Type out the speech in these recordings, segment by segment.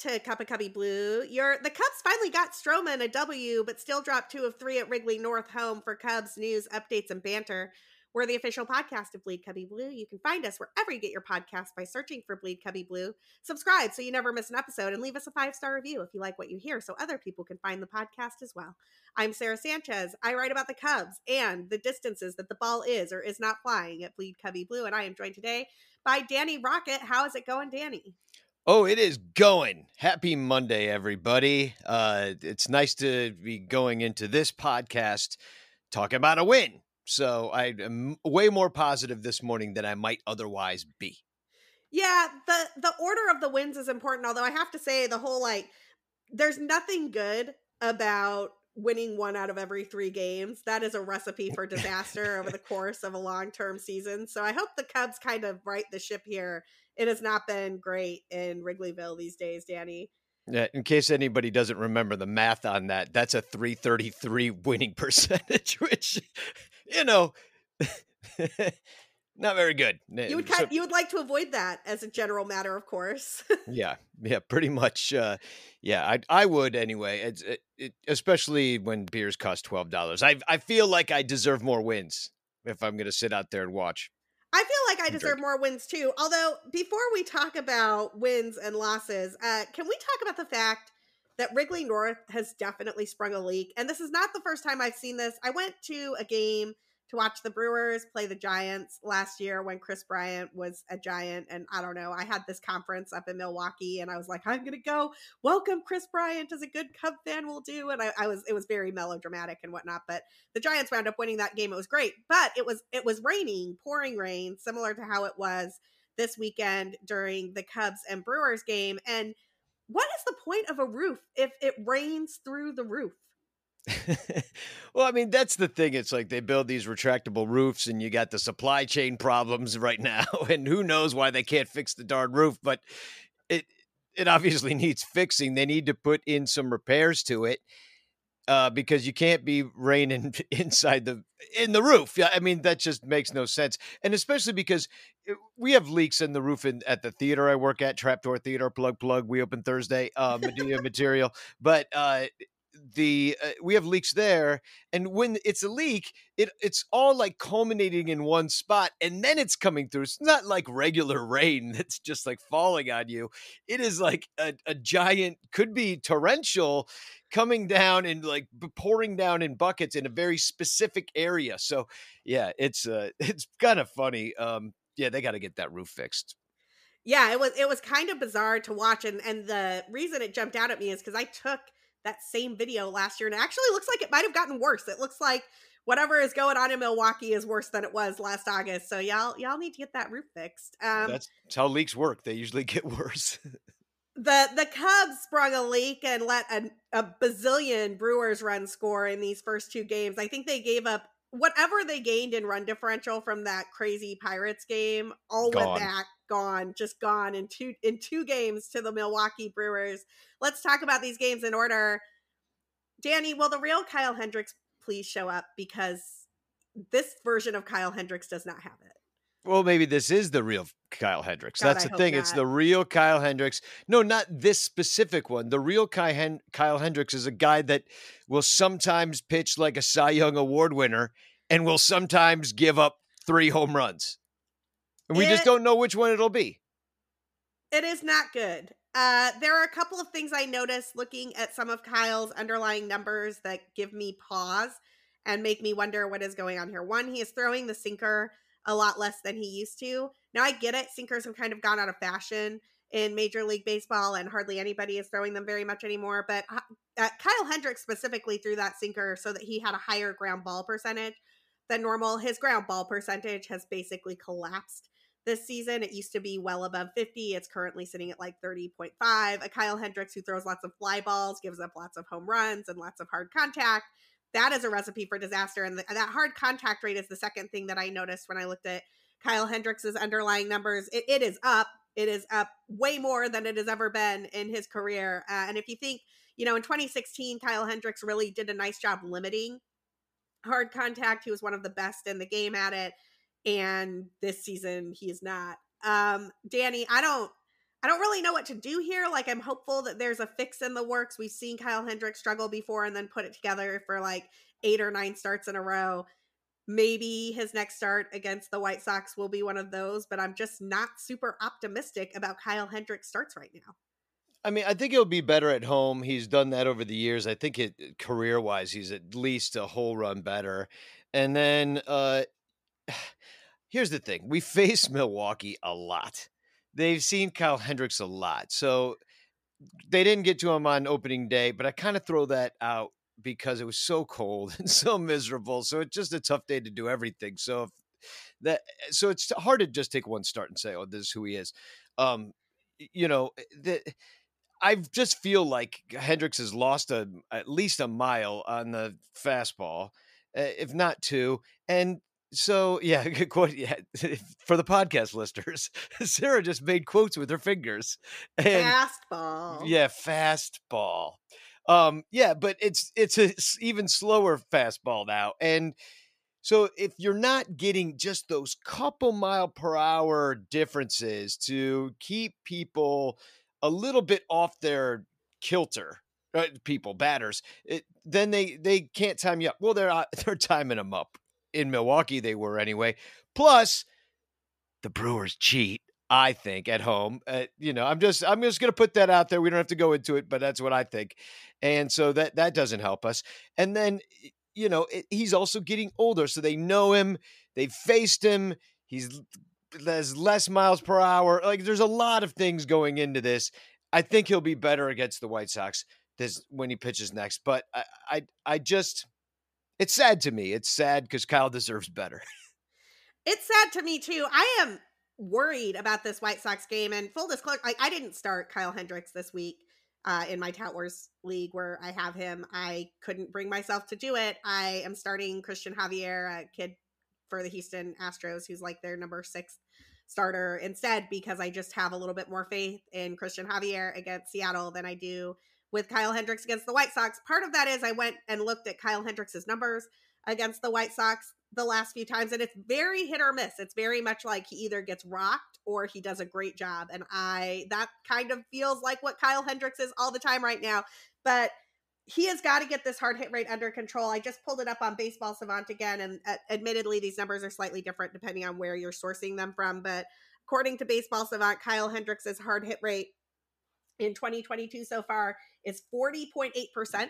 to Cup of Cubby Blue. Your the Cubs finally got Stroman a W, but still dropped two of three at Wrigley North home for Cubs news, updates, and banter. We're the official podcast of Bleed Cubby Blue. You can find us wherever you get your podcasts by searching for Bleed Cubby Blue. Subscribe so you never miss an episode and leave us a five star review if you like what you hear so other people can find the podcast as well. I'm Sarah Sanchez. I write about the Cubs and the distances that the ball is or is not flying at Bleed Cubby Blue. And I am joined today by Danny Rockett. How is it going, Danny? Oh, it is going. Happy Monday, everybody. Uh, it's nice to be going into this podcast talking about a win. So I am way more positive this morning than I might otherwise be. Yeah, the the order of the wins is important. Although I have to say, the whole like, there's nothing good about winning one out of every three games. That is a recipe for disaster over the course of a long term season. So I hope the Cubs kind of right the ship here. It has not been great in Wrigleyville these days, Danny. Yeah, in case anybody doesn't remember the math on that, that's a 333 winning percentage, which you know, not very good. You would kind, so, you would like to avoid that as a general matter, of course. yeah, yeah, pretty much. Uh, yeah, I I would anyway. It's it, it, especially when beers cost twelve dollars. I I feel like I deserve more wins if I'm going to sit out there and watch. I feel like I deserve more wins too. Although before we talk about wins and losses, uh, can we talk about the fact? that Wrigley North has definitely sprung a leak. And this is not the first time I've seen this. I went to a game to watch the Brewers play the Giants last year when Chris Bryant was a Giant. And I don't know, I had this conference up in Milwaukee and I was like, I'm going to go welcome Chris Bryant as a good Cub fan will do. And I, I, was, it was very melodramatic and whatnot, but the Giants wound up winning that game. It was great, but it was, it was raining, pouring rain, similar to how it was this weekend during the Cubs and Brewers game. And what is the point of a roof if it rains through the roof? well, I mean, that's the thing. It's like they build these retractable roofs and you got the supply chain problems right now. And who knows why they can't fix the darn roof, but it it obviously needs fixing. They need to put in some repairs to it uh, because you can't be raining inside the in the roof. Yeah, I mean that just makes no sense, and especially because eh, we have leaks in the roof in, at the theater I work at, Trapdoor Theater. Plug plug. We open Thursday. Uh, Medea material, but uh, the uh, we have leaks there and when it's a leak it it's all like culminating in one spot and then it's coming through. It's not like regular rain that's just like falling on you. It is like a, a giant could be torrential coming down and like pouring down in buckets in a very specific area. So yeah it's uh it's kind of funny um yeah they got to get that roof fixed. Yeah it was it was kind of bizarre to watch and and the reason it jumped out at me is because i took that same video last year and it actually looks like it might have gotten worse. It looks like whatever is going on in Milwaukee is worse than it was last August. So y'all y'all need to get that roof fixed. Um, that's, that's how leaks work. They usually get worse. the the Cubs sprung a leak and let a, a bazillion Brewers run score in these first two games. I think they gave up whatever they gained in run differential from that crazy Pirates game. All gone. went back gone, just gone in two in two games to the Milwaukee Brewers. Let's talk about these games in order. Danny, will the real Kyle Hendricks please show up because this version of Kyle Hendricks does not have it. Well, maybe this is the real Kyle Hendricks. God, That's the thing. Not. It's the real Kyle Hendricks. No, not this specific one. The real Kyle Hendricks is a guy that will sometimes pitch like a Cy Young Award winner and will sometimes give up three home runs. And we it, just don't know which one it'll be. It is not good. Uh, there are a couple of things I noticed looking at some of Kyle's underlying numbers that give me pause and make me wonder what is going on here. One, he is throwing the sinker a lot less than he used to. Now I get it; sinkers have kind of gone out of fashion in Major League Baseball, and hardly anybody is throwing them very much anymore. But uh, uh Kyle Hendricks specifically threw that sinker so that he had a higher ground ball percentage than normal. His ground ball percentage has basically collapsed this season. It used to be well above 50. It's currently sitting at like 30.5. A Kyle Hendricks who throws lots of fly balls, gives up lots of home runs and lots of hard contact. That is a recipe for disaster. And the, that hard contact rate is the second thing that I noticed when I looked at Kyle Hendricks's underlying numbers. it, it is up. It is up way more than it has ever been in his career. Uh, and if you think, you know, in 2016, Kyle Hendricks really did a nice job limiting hard contact. He was one of the best in the game at it and this season he is not. Um, Danny, I don't I don't really know what to do here. Like, I'm hopeful that there's a fix in the works. We've seen Kyle Hendricks struggle before and then put it together for like eight or nine starts in a row. Maybe his next start against the White Sox will be one of those, but I'm just not super optimistic about Kyle Hendricks starts right now. I mean, I think he'll be better at home. He's done that over the years. I think it career wise, he's at least a whole run better. And then uh here's the thing: we face Milwaukee a lot. They've seen Kyle Hendricks a lot, so they didn't get to him on opening day. But I kind of throw that out because it was so cold and so miserable. So it's just a tough day to do everything. So if that, so it's hard to just take one start and say, "Oh, this is who he is." Um, you know, eh, the, I just feel like Hendricks has lost a at least a mile on the fastball, eh, if not two. And so, yeah, quote. Yeah, for the podcast listeners, Sarah just made quotes with her fingers. And, fastball. Yeah, fastball. Um, yeah, but it's it's a even slower fastball now, and so if you're not getting just those couple mile per hour differences to keep people a little bit off their kilter, uh, people batters, it, then they they can't time you up. Well, they're uh, they're timing them up in Milwaukee. They were anyway. Plus, the Brewers cheat. I think at home. Uh, you know, I'm just I'm just going to put that out there. We don't have to go into it, but that's what I think. And so that that doesn't help us. And then you know, it, he's also getting older, so they know him. They've faced him. He's there's less miles per hour. Like there's a lot of things going into this. I think he'll be better against the White Sox this when he pitches next. But I I, I just it's sad to me. It's sad because Kyle deserves better. It's sad to me too. I am worried about this White Sox game. And full disclosure, I, I didn't start Kyle Hendricks this week uh, in my Tout Wars league where I have him. I couldn't bring myself to do it. I am starting Cristian Javier, a kid for the Houston Astros, who's like their number six starter instead, because I just have a little bit more faith in Cristian Javier against Seattle than I do with Kyle Hendricks against the White Sox. Part of that is I went and looked at Kyle Hendricks' numbers against the White Sox the last few times and it's very hit or miss. It's very much like he either gets rocked or he does a great job and I that kind of feels like what Kyle Hendricks is all the time right now. But he has got to get this hard hit rate under control. I just pulled it up on Baseball Savant again, and uh, admittedly, these numbers are slightly different depending on where you're sourcing them from. But according to Baseball Savant, Kyle Hendricks' hard hit rate in 2022 so far is 40.8%.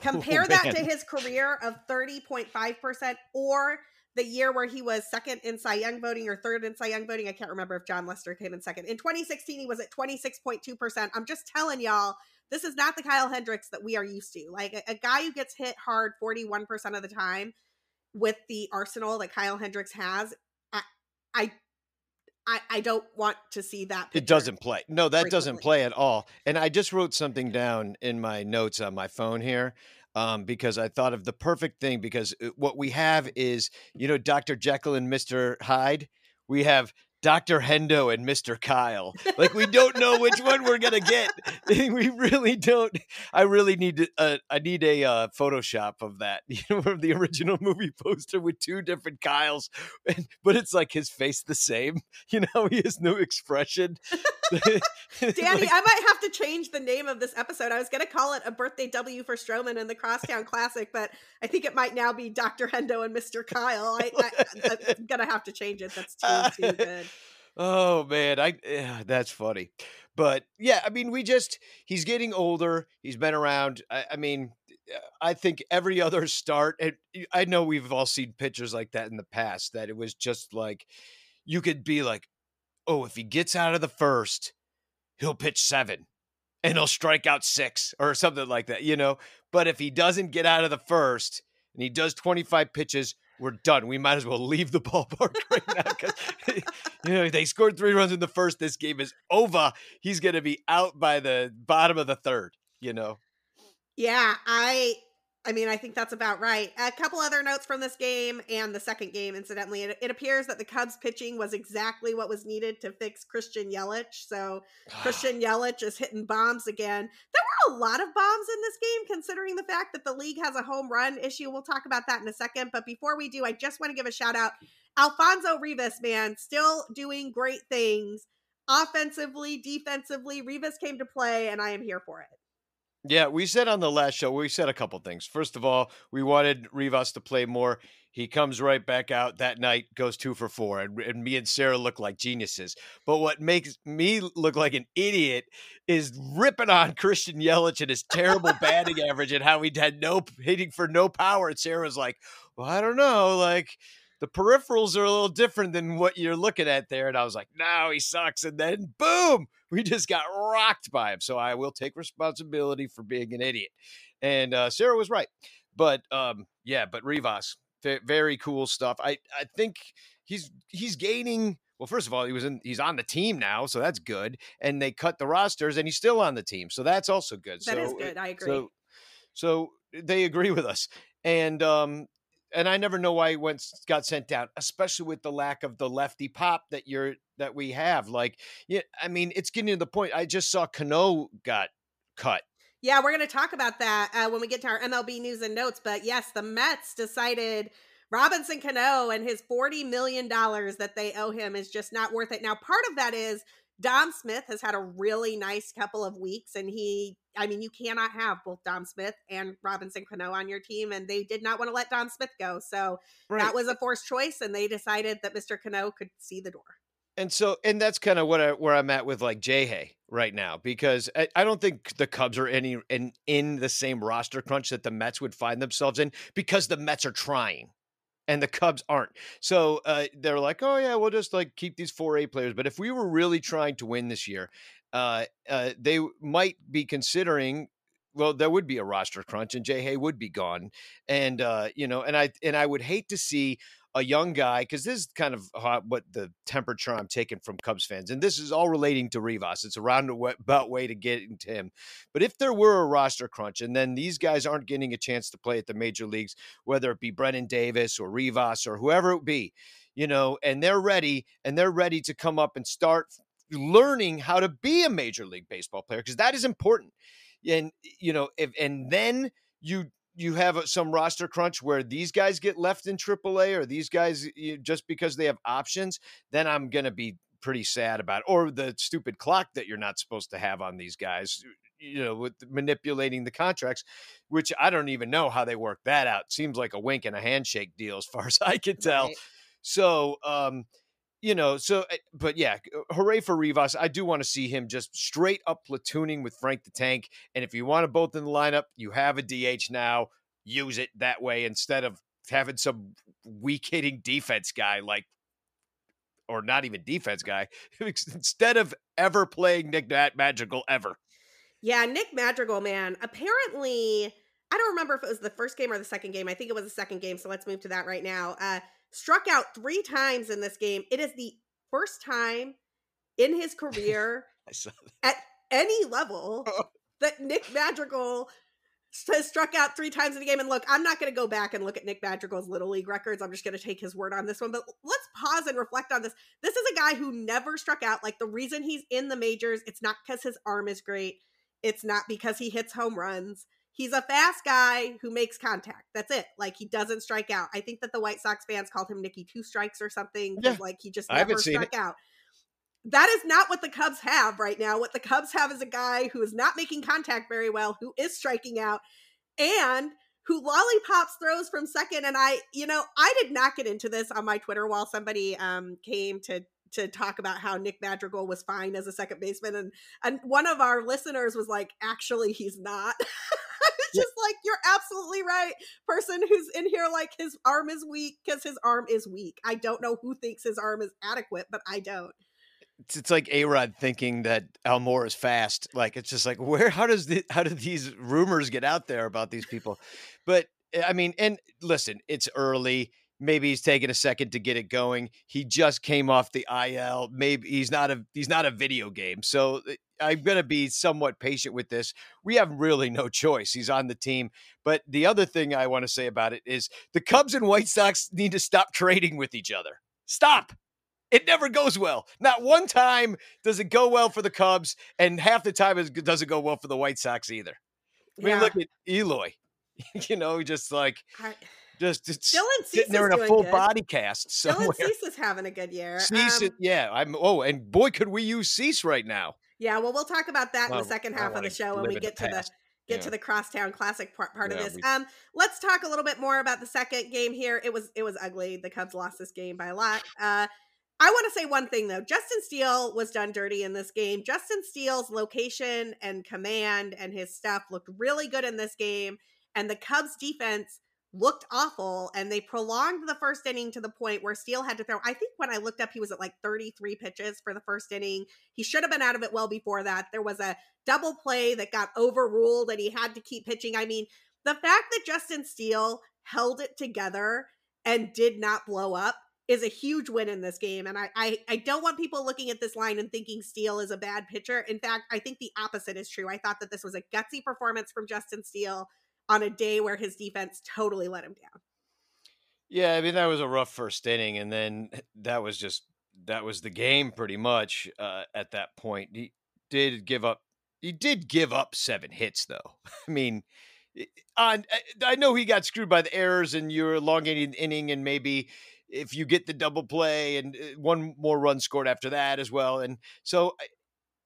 Compare that to his career of 30.5% or the year where he was second in Cy Young voting or third in Cy Young voting. I can't remember if Jon Lester came in second. In 2016, he was at 26.2%. I'm just telling y'all, this is not the Kyle Hendricks that we are used to. Like a, a guy who gets hit hard 41% of the time with the arsenal that Kyle Hendricks has. I, I I, I don't want to see that. It doesn't play. No, that frequently. doesn't play at all. And I just wrote something down in my notes on my phone here um, because I thought of the perfect thing. Because uh, what we have is, you know, Dr. Jekyll and Mr. Hyde. We have Dr. Hendo and Mr. Kyle. Like we don't know which one we're gonna get. we really don't. I really need to. Uh, I need a uh, Photoshop of that. You know, of the original movie poster with two different Kyles, and, but it's like his face the same. You know, he has no expression. Danny, like, I might have to change the name of this episode. I was gonna call it a birthday W for Stroman in the Crosstown Classic, but I think it might now be Dr. Hendo and Mr. Kyle. I, I, I'm gonna have to change it. That's too too good. Oh man, I yeah, that's funny. But yeah, I mean, we just he's getting older. He's been around. I, I mean, uh, I think every other start. And I know we've all seen pictures like that in the past. That it was just like you could be like, oh, if he gets out of the first, he'll pitch seven and he'll strike out six or something like that, you know. But if he doesn't get out of the first and he does 25 pitches, we're done. We might as well leave the ballpark right now because you know they scored three runs in the first. This game is over. He's going to be out by the bottom of the third. You know. Yeah, I I mean, I think that's about right. A couple other notes from this game and the second game, incidentally. It, it appears that the Cubs pitching was exactly what was needed to fix Christian Yelich. So ah. Christian Yelich is hitting bombs again. There were a lot of bombs in this game, considering the fact that the league has a home run issue. We'll talk about that in a second. But before we do, I just want to give a shout out. Alfonso Rivas, man, still doing great things offensively, defensively. Rivas came to play, and I am here for it. Yeah, we said on the last show, we said a couple things. First of all, we wanted Rivas to play more. He comes right back out that night, goes two for four, and, and me and Sarah look like geniuses. But what makes me look like an idiot is ripping on Christian Yelich and his terrible batting average and how he had no hitting for no power. And Sarah's like, well, I don't know. Like, the peripherals are a little different than what you're looking at there. And I was like, no, he sucks. And then boom, we just got rocked by him. So I will take responsibility for being an idiot. And uh, Sarah was right. But um, yeah, but Rivas, very cool stuff. I, I think he's he's gaining. Well, first of all, he was in. He's on the team now, so that's good. And they cut the rosters, and he's still on the team, so that's also good. That so, is good. I agree. So, so they agree with us, and um, and I never know why he went got sent down, especially with the lack of the lefty pop that you're that we have. Like, yeah, I mean, it's getting to the point. I just saw Cano got cut. Yeah, we're going to talk about that uh, when we get to our MLB news and notes. But yes, the Mets decided Robinson Cano and his $40 million that they owe him is just not worth it. Now, part of that is Dom Smith has had a really nice couple of weeks, and he, I mean, you cannot have both Dom Smith and Robinson Cano on your team, and they did not want to let Dom Smith go. So right. that was a forced choice, and they decided that Mr. Cano could see the door. And so, and that's kind of what I, where I'm at with like Jay Hay right now, because I, I don't think the Cubs are any in in the same roster crunch that the Mets would find themselves in, because the Mets are trying and the Cubs aren't. So uh, they're like, oh yeah, we'll just like keep these four A players. But if we were really trying to win this year, uh, uh, they might be considering. Well, there would be a roster crunch, and Jay Hay would be gone, and uh, you know, and I and I would hate to see a young guy because this is kind of what the temperature I'm taking from Cubs fans, and this is all relating to Rivas. It's a roundabout way to get into him. But if there were a roster crunch, and then these guys aren't getting a chance to play at the major leagues, whether it be Brennen Davis or Rivas or whoever it be, you know, and they're ready and they're ready to come up and start learning how to be a major league baseball player because that is important. And you know, if and then you you have some roster crunch where these guys get left in AAA or these guys just because they have options, then I'm going to be pretty sad about it. or the stupid clock that you're not supposed to have on these guys you know with manipulating the contracts which I don't even know how they work that out seems like a wink and a handshake deal as far as I can tell right. so um you know, so, eh, but yeah, hooray for Rivas. I do want to see him just straight up platooning with Frank the Tank. And if you want to both in the lineup, you have a DH now. Use it that way instead of having some weak hitting defense guy like, or not even defense guy, instead of ever playing Nick Madrigal ever. Yeah, Nick Madrigal, man. Apparently, I don't remember if it was the first game or the second game. I think it was the second game. So let's move to that right now. Uh, struck out three times in this game. It is the first time in his career at any level that Nick Madrigal has struck out three times in a game. And look, I'm not going to go back and look at Nick Madrigal's Little League records. I'm just going to take his word on this one. But let's pause and reflect on this. This is a guy who never struck out. Like the reason he's in the majors, it's not because his arm is great, it's not because he hits home runs he's a fast guy who makes contact. That's it. Like he doesn't strike out. I think that the White Sox fans called him Nicky Two Strikes or something. Yeah. Like he just never struck out. That is not what the Cubs have right now. What the Cubs have is a guy who is not making contact very well, who is striking out, and who lollipops throws from second. And I, you know, I did not get into this on my Twitter while somebody um came to to talk about how Nick Madrigal was fine as a second baseman and and one of our listeners was like actually he's not it's just like you're absolutely right person who's in here like his arm is weak because his arm is weak. I don't know who thinks his arm is adequate but i don't. It's, it's like a rod thinking that Elmore is fast like it's just like where how does the how do these rumors get out there about these people? But eh, i mean and listen it's early maybe he's taking a second to get it going. He just came off the IL. Maybe he's not a he's not a video game. So eh, I'm going to be somewhat patient with this. We have really no choice. He's on the team. But the other thing I want to say about it is the Cubs and White Sox need to stop trading with each other. Stop. It never goes well. Not one time does it go well for the Cubs, and half the time it doesn't go well for the White Sox either. I mean, yeah. look at Eloy. you know, just like just it's Dylan sitting there in a full good. body cast somewhere. Dylan Cease is having a good year. Cease, Um, yeah. I'm. Oh, and boy, could we use Cease right now. yeah, well, we'll talk about that in the second half of the show when we get the to the get Yeah. to the crosstown classic part, part of this. we- Um, let's talk a little bit more about the second game here. It was it was ugly. The Cubs lost this game by a lot. Uh, I want to say one thing though. Justin Steele was done dirty in this game. Justin Steele's location and command and his stuff looked really good in this game, and the Cubs defense looked awful and they prolonged the first inning to the point where Steele had to throw. I think when I looked up, he was at like 33 pitches for the first inning. He should have been out of it well before that. There was a double play that got overruled and he had to keep pitching. I mean, the fact that Justin Steele held it together and did not blow up is a huge win in this game. And I, I, I don't want people looking at this line and thinking Steele is a bad pitcher. In fact, I think the opposite is true. I thought that this was a gutsy performance from Justin Steele on a day where his defense totally let him down. Yeah, I mean that was a rough first inning, and then that was just that was the game pretty much. Uh, at that point, he did give up. He did give up seven hits, though. I mean, i- on I- I know he got screwed by the errors, and you're elongating the inning, and maybe if you get the double play and uh, one more run scored after that as well, and so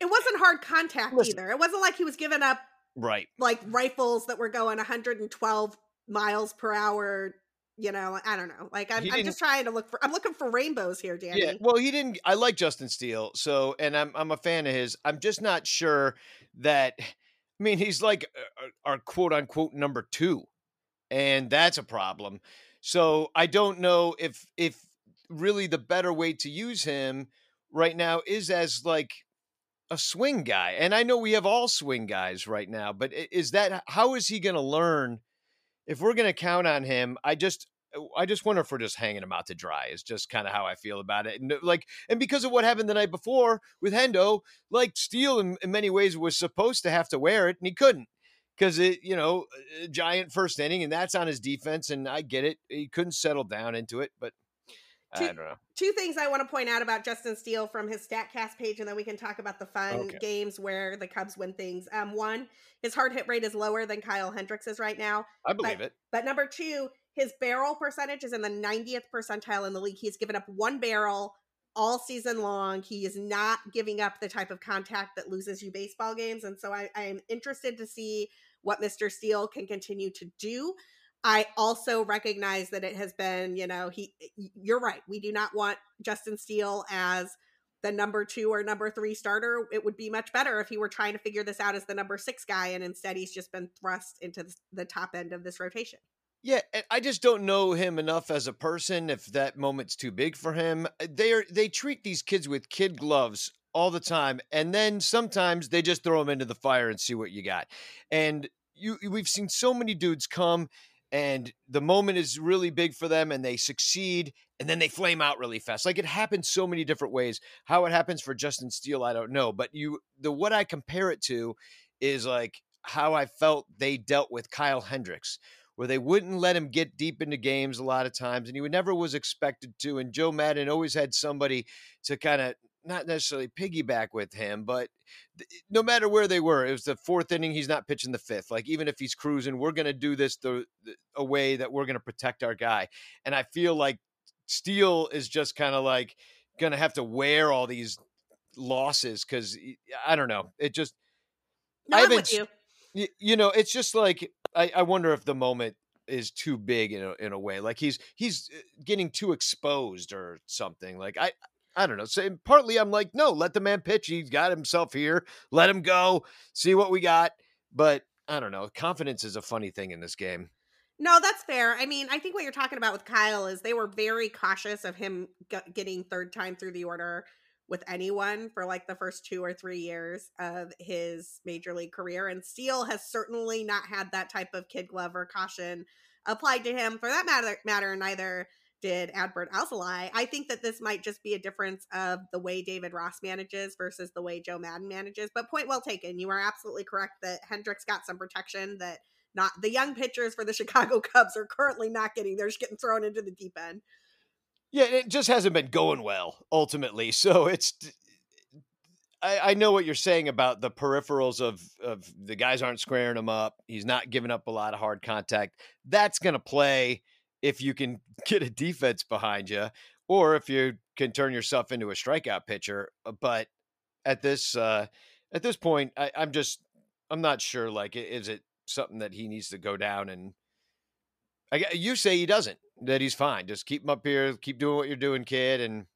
It wasn't hard contact Listen. either. It wasn't like he was giving up right. like rifles that were going 112 miles per hour. You know, I don't know. Like I'm, I'm just trying to look for. I'm looking for rainbows here, Danny. Yeah, well, he didn't. I like Justin Steele, so and I'm I'm a fan of his. I'm just not sure that. I mean, he's like uh, our quote unquote number two, and that's a problem. So I don't know if if really the better way to use him right now is as like a swing guy. And I know we have all swing guys right now, but is that how is he going to learn? If we're going to count on him, I just I just wonder if we're just hanging him out to dry. Is just kind of how I feel about it. And like, and because of what happened the night before with Hendo, like Steele in, in many ways was supposed to have to wear it and he couldn't because it, you know, giant first inning and that's on his defense. And I get it. He couldn't settle down into it, but Two- don't know. Two things I want to point out about Justin Steele from his Statcast page, and then we can talk about the fun Okay. games where the Cubs win things. Um, one, his hard hit rate is lower than Kyle Hendricks' is right now. I believe it. But number two, his barrel percentage is in the 90th percentile in the league. He's given up one barrel all season long. He is not giving up the type of contact that loses you baseball games. And so I, I am interested to see what Mr. Steele can continue to do. I also recognize that it has been, you know, he you're right. We do not want Justin Steele as the number two or number three starter. It would be much better if he were trying to figure this out as the number six guy, and instead he's just been thrust into the- top end of this rotation. Yeah, I just don't know him enough as a person. If that moment's too big for him, Uh, they are they treat these kids with kid gloves all the time, and then sometimes they just throw them into the fire and see what you got. And you, we've seen so many dudes come, and the moment is really big for them, and they succeed, and then they flame out really fast. Like it happens so many different ways. How it happens for Justin Steele, I don't know. But you, the what I compare it to is like how I felt they dealt with Kyle Hendricks where they wouldn't let him get deep into games a lot of times, and he never was expected to. And Joe Maddon always had somebody to kind of not necessarily piggyback with him, but th- no matter where they were, it was the fourth inning. He's not pitching the fifth. Like even if he's cruising, we're going to do this the, the a way that we're going to protect our guy. And I feel like Steele is just kind of like going to have to wear all these losses because I don't know. It just No, I I'm haven't with you. you, you know it's just like I, I wonder if the moment is too big in a, in a way like he's he's uh, getting too exposed or something like i i don't know so partly i'm like no let the man pitch he's got himself here let him go see what we got but i don't know confidence is a funny thing in this game No, that's fair. I mean, I think what you're talking about with Kyle is they were very cautious of him g- getting third time through the order with anyone for like the first two or three years of his major league career. And Steele has certainly not had that type of kid glove or caution applied to him. For that matter, matter neither did Adbert Alzolay. I think that this might just be a difference of the way David Ross manages versus the way Joe Maddon manages. But point well taken. You are absolutely correct that Hendricks got some protection that not the young pitchers for the Chicago Cubs are currently not getting. They're just getting thrown into the deep end. yeah it just hasn't been going well ultimately so it's I, I know what you're saying about the peripherals of of the guys aren't squaring him up. He's not giving up a lot of hard contact. That's going to play if you can get a defense behind you or if you can turn yourself into a strikeout pitcher. Uh, but at this uh, at this point, I, I'm just I'm not sure. Like, is it something that he needs to go down and? I, you say he doesn't. That he's fine. Just keep him up here. Keep doing what you're doing, kid. And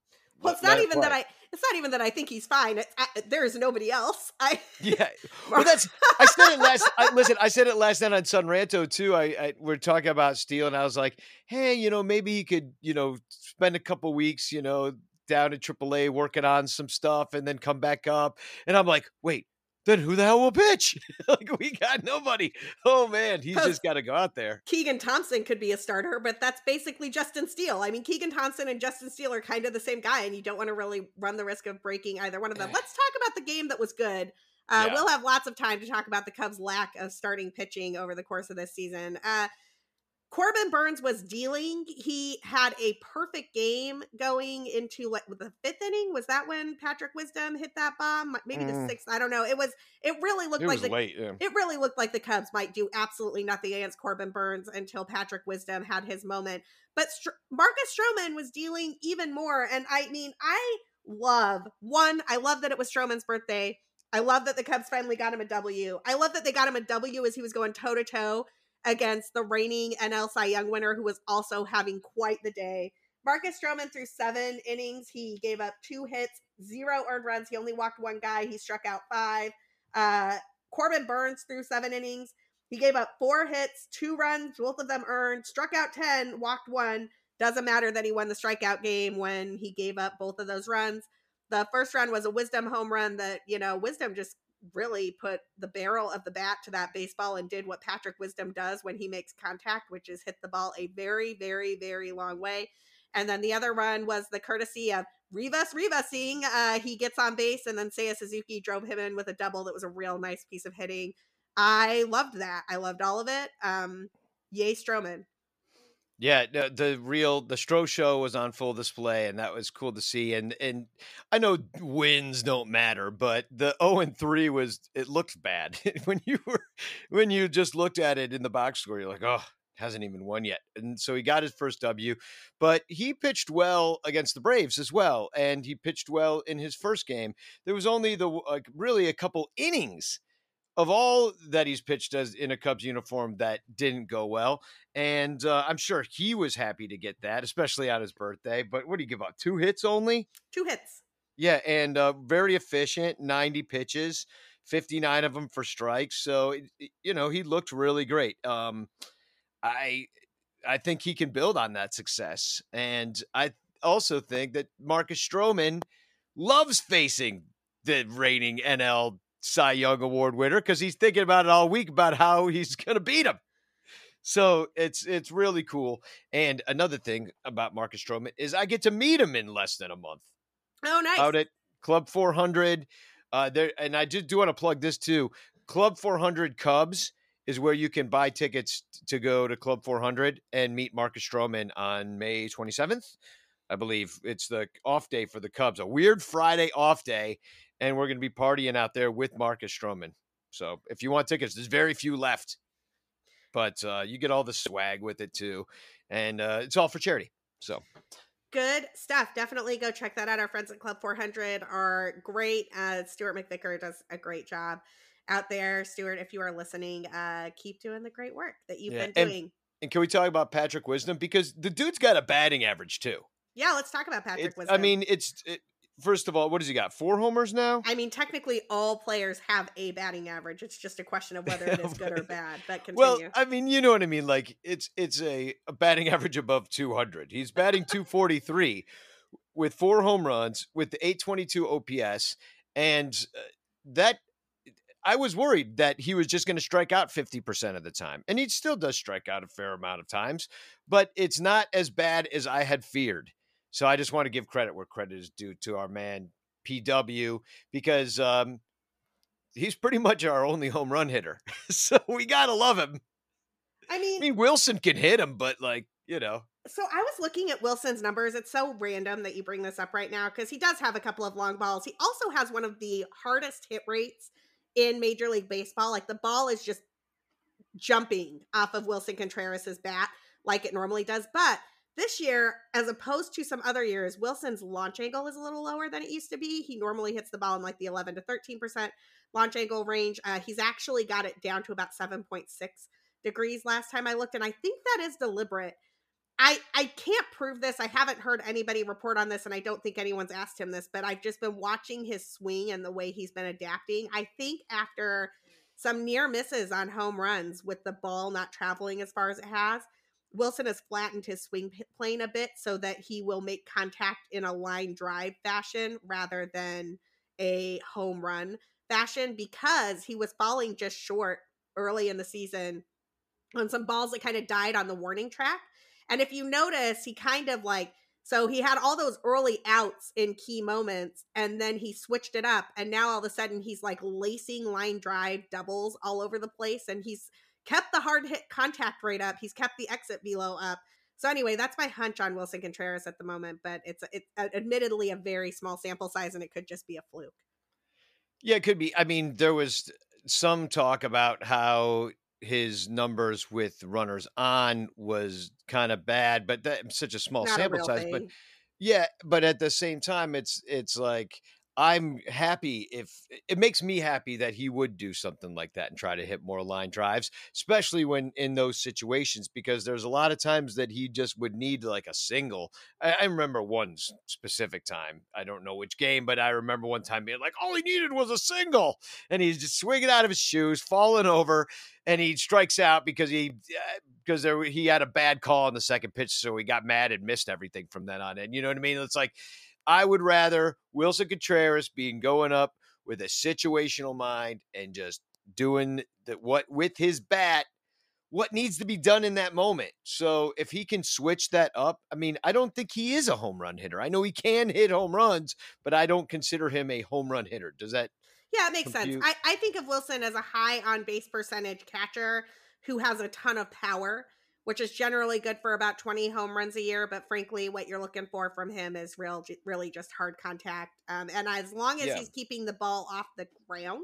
well, it's not even that I. It's not even that I think he's fine. I, there is nobody else. I yeah. Well, that's. I said it last. I, listen, I said it last night on Son Ranto too. I, I we're talking about Steele, and I was like, hey, you know, maybe he could, you know, spend a couple weeks, you know, down in AAA working on some stuff, and then come back up. And I'm like, wait, then who the hell will pitch? like we got nobody. Oh man, he's just got to go out there. Keegan Thompson could be a starter, but that's basically Justin Steele. I mean, Keegan Thompson and Justin Steele are kind of the same guy, and you don't want to really run the risk of breaking either one of them. Let's talk about the game that was good. Uh, yeah. We'll have lots of time to talk about the Cubs' lack of starting pitching over the course of this season. Uh, Corbin Burnes was dealing. He had a perfect game going into what the fifth inning. Was that when Patrick Wisdom hit that bomb? Maybe mm. the sixth. I don't know. It was. It really looked it like the, late. Yeah. It really looked like the Cubs might do absolutely nothing against Corbin Burnes until Patrick Wisdom had his moment. But Str- Marcus Stroman was dealing even more. And I mean, I love one. I love that it was Stroman's birthday. I love that the Cubs finally got him a W. I love that they got him a W as he was going toe to toe against the reigning NL Cy Young winner, who was also having quite the day. Marcus Stroman threw seven innings. He gave up two hits, zero earned runs. He only walked one guy. He struck out five. Uh, Corbin Burnes threw seven innings. He gave up four hits, two runs, both of them earned, struck out 10, walked one. Doesn't matter that he won the strikeout game when he gave up both of those runs. The first run was a wisdom home run that, you know, wisdom just really put the barrel of the bat to that baseball and did what Patrick Wisdom does when he makes contact, which is hit the ball a very, very, very long way. And then the other run was the courtesy of Rivas Rivasing. Uh, he gets on base, and then Seiya Suzuki drove him in with a double that was a real nice piece of hitting. I loved that. I loved all of it. Um, yay, Stroman. Yeah, the, the real the Stro show was on full display, and that was cool to see. And and I know wins don't matter, but the zero oh and three was it looked bad when you were when you just looked at it in the box score. You're like, oh, hasn't even won yet. And so he got his first W, but he pitched well against the Braves as well, and he pitched well in his first game. There was only the like really a couple innings of all that he's pitched as in a Cubs uniform that didn't go well. And uh, I'm sure he was happy to get that, especially on his birthday. But what do you give up? Two hits only? Two hits. Yeah, and uh, very efficient, 90 pitches, 59 of them for strikes. So, you know, he looked really great. Um, I I think he can build on that success. And I also think that Marcus Stroman loves facing the reigning NL Cy Young Award winner because he's thinking about it all week about how he's going to beat him. So it's it's really cool. And another thing about Marcus Stroman is I get to meet him in less than a month. Oh, nice! Out at Club 400. Uh, there, and I just do want to plug this too. Club 400 Cubs is where you can buy tickets to go to Club 400 and meet Marcus Stroman on May 27th. I believe it's the off day for the Cubs, a weird Friday off day and we're going to be partying out there with Marcus Stroman. So if you want tickets, there's very few left, but uh, you get all the swag with it too, and uh, it's all for charity. So good stuff. Definitely go check that out. Our friends at Club 400 are great. Uh, Stuart McVicker does a great job out there. Stuart, if you are listening, uh, keep doing the great work that you've yeah. been doing. And, and, can we talk about Patrick Wisdom because the dude's got a batting average too. Yeah, let's talk about Patrick it, Wisdom. I mean, it's it, first of all, what has he got? Four homers now? I mean, technically, all players have a batting average. It's just a question of whether it is good or bad. But continue. Well, I mean, you know what I mean. Like it's it's a, a batting average above 200. He's batting 243 with four home runs with the 822 OPS, and uh, that I was worried that he was just going to strike out 50% of the time. And he still does strike out a fair amount of times, but it's not as bad as I had feared. So I just want to give credit where credit is due to our man PW because um, he's pretty much our only home run hitter. so we gotta love him. I mean, I mean Willson can hit him, but like you know. So I was looking at Willson's numbers. It's so random that you bring this up right now because he does have a couple of long balls. He also has one of the hardest hit rates in Major League Baseball. Like the ball is just jumping off of Willson Contreras' bat like it normally does. But this year, as opposed to some other years, Willson's launch angle is a little lower than it used to be. He normally hits the ball in like the 11 to 13% launch angle range. Uh, he's actually got it down to about 7.6 degrees last time I looked, and I think that is deliberate. I I can't prove this. I haven't heard anybody report on this, and I don't think anyone's asked him this. But I've just been watching his swing and the way he's been adapting. I think after some near misses on home runs with the ball not traveling as far as it has, Willson has flattened his swing plane a bit so that he will make contact in a line drive fashion rather than a home run fashion because he was falling just short early in the season on some balls that kind of died on the warning track. And if you notice, he kind of like so he had all those early outs in key moments and then he switched it up and now all of a sudden he's like lacing line drive doubles all over the place and he's kept the hard hit contact rate up. He's kept the exit velo up. So anyway, that's my hunch on Willson Contreras at the moment, but it's it's admittedly a very small sample size and it could just be a fluke. Yeah, it could be. I mean, there was some talk about how his numbers with runners on was kind of bad, but that's such a small Not sample a size. Thing. But yeah, but at the same time, it's it's like I'm happy if it makes me happy that he would do something like that and try to hit more line drives, especially when in those situations, because there's a lot of times that he just would need like a single. I, I, remember one specific time. I don't know which game, but I remember one time being like, all he needed was a single. And he's just swinging out of his shoes, falling over, and he strikes out because he. because uh, there, he had a bad call on the second pitch, so he got mad and missed everything from then on. And you know what I mean? It's like I would rather Willson Contreras being going up with a situational mind and just doing that what with his bat what needs to be done in that moment. So if he can switch that up, I mean, I don't think he is a home run hitter. I know he can hit home runs, but I don't consider him a home run hitter. Does that? Yeah, it makes compute? sense. I, I think of Willson as a high on base percentage catcher who has a ton of power which is generally good for about 20 home runs a year. But frankly, what you're looking for from him is real, really just hard contact. Um, and as long as yeah. he's keeping the ball off the ground,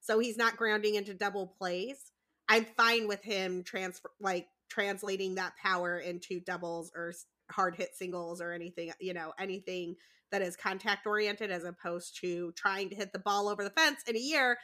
so he's not grounding into double plays, I'm fine with him transfer like translating that power into doubles or hard hit singles or anything, you know, anything that is contact oriented as opposed to trying to hit the ball over the fence in a year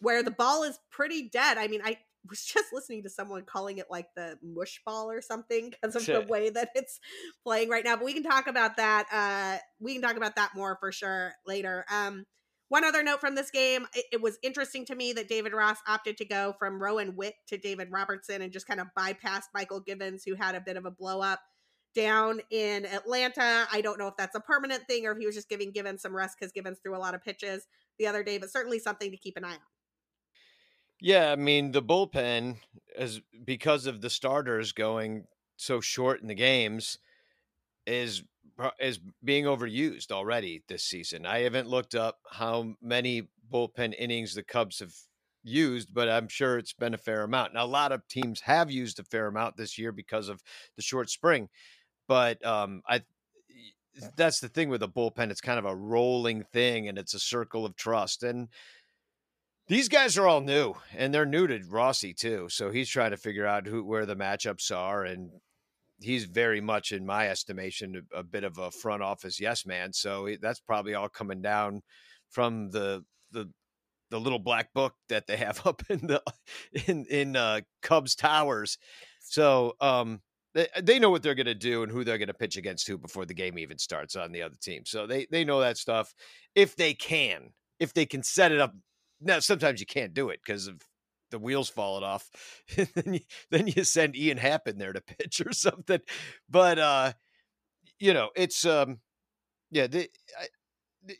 where the ball is pretty dead. I mean, I was just listening to someone calling it like the mush ball or something because of the way that it's playing right now. But we can talk about that. Uh, we can talk about that more for sure later. Um, one other note from this game, it, it, was interesting to me that David Ross opted to go from Rowan Wick to David Robertson and just kind of bypassed Mychal Givens, who had a bit of a blow up down in Atlanta. I don't know if that's a permanent thing or if he was just giving Givens some rest because Givens threw a lot of pitches the other day, but certainly something to keep an eye on. Yeah, I mean the bullpen is because of the starters going so short in the games is is being overused already this season. I haven't looked up how many bullpen innings the Cubs have used, but I'm sure it's been a fair amount. Now a lot of teams have used a fair amount this year because of the short spring, but um, I that's the thing with a bullpen. It's kind of a rolling thing, and it's a circle of trust and these guys are all new, and they're new to Rossi too. So he's trying to figure out who where the matchups are, and he's very much, in my estimation, a, a bit of a front office yes man. So that's probably all coming down from the the the little black book that they have up in the in in uh, Cubs Towers. So um, they they know what they're going to do and who they're going to pitch against who before the game even starts on the other team. So they they know that stuff if they can if they can set it up now, sometimes you can't do it because of the wheels falling off. then, you, then you send Ian Happ in there to pitch or something. But uh, you know, it's um, yeah, the, I,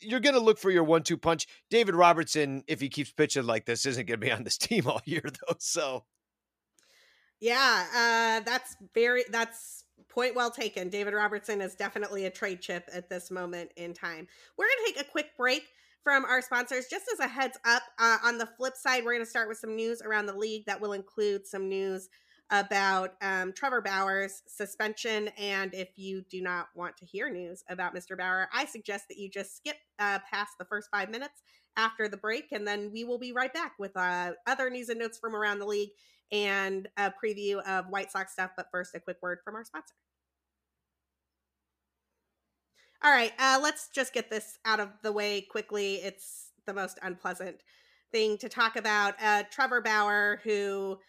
you're going to look for your one-two punch. David Robertson, if he keeps pitching like this, isn't going to be on this team all year though. So, yeah, uh, that's very that's point well taken. David Robertson is definitely a trade chip at this moment in time. We're going to take a quick break from our sponsors. Just as a heads up, uh, on the flip side, we're going to start with some news around the league that will include some news about um, Trevor Bauer's suspension. And if you do not want to hear news about Mr. Bauer, I suggest that you just skip uh, past the first five minutes after the break, and then we will be right back with uh, other news and notes from around the league and a preview of White Sox stuff. But first, a quick word from our sponsor. All right, uh, let's just get this out of the way quickly. It's the most unpleasant thing to talk about. Uh, Trevor Bauer, who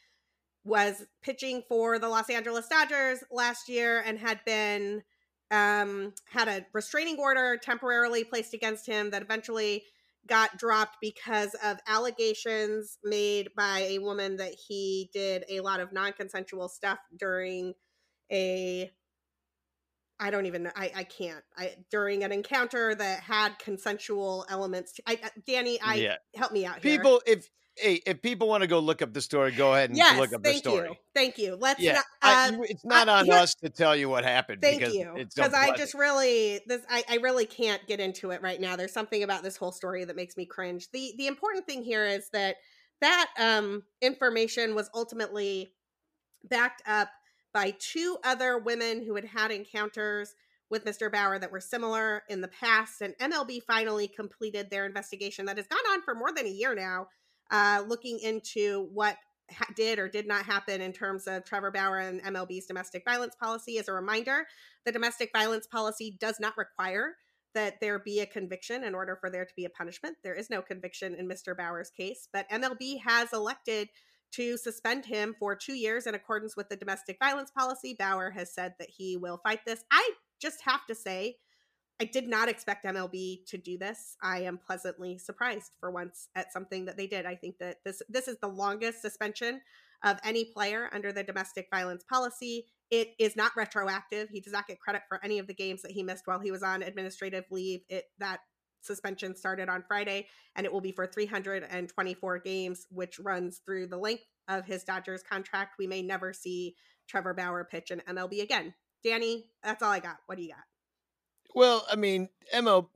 was pitching for the Los Angeles Dodgers last year and had been um, had a restraining order temporarily placed against him that eventually got dropped because of allegations made by a woman that he did a lot of non-consensual stuff during a I don't even know. I, I can't. I during an encounter that had consensual elements. I, Danny, I yeah. help me out here. People, if hey, if people want to go look up the story, go ahead and yes, look up the story. You. Thank you. Let's yeah, not, uh, I, it's not on us to tell you what happened. Thank because you. Because I just really this I, I really can't get into it right now. There's something about this whole story that makes me cringe. The the important thing here is that that um information was ultimately backed up by two other women who had had encounters with Mr. Bauer that were similar in the past. And MLB finally completed their investigation that has gone on for more than a year now, uh, looking into what ha- did or did not happen in terms of Trevor Bauer and MLB's domestic violence policy. As a reminder, the domestic violence policy does not require that there be a conviction in order for there to be a punishment. There is no conviction in Mr. Bauer's case, but MLB has elected to suspend him for two years in accordance with the domestic violence policy. Bauer has said that he will fight this. I just have to say, I did not expect MLB to do this. I am pleasantly surprised for once at something that they did. I think that this this is the longest suspension of any player under the domestic violence policy. It is not retroactive. He does not get credit for any of the games that he missed while he was on administrative leave. It that suspension started on Friday, and it will be for 324 games, which runs through the length of his Dodgers contract. We may never see Trevor Bauer pitch in MLB again. Danny, that's all I got. What do you got? Well, I mean, ML,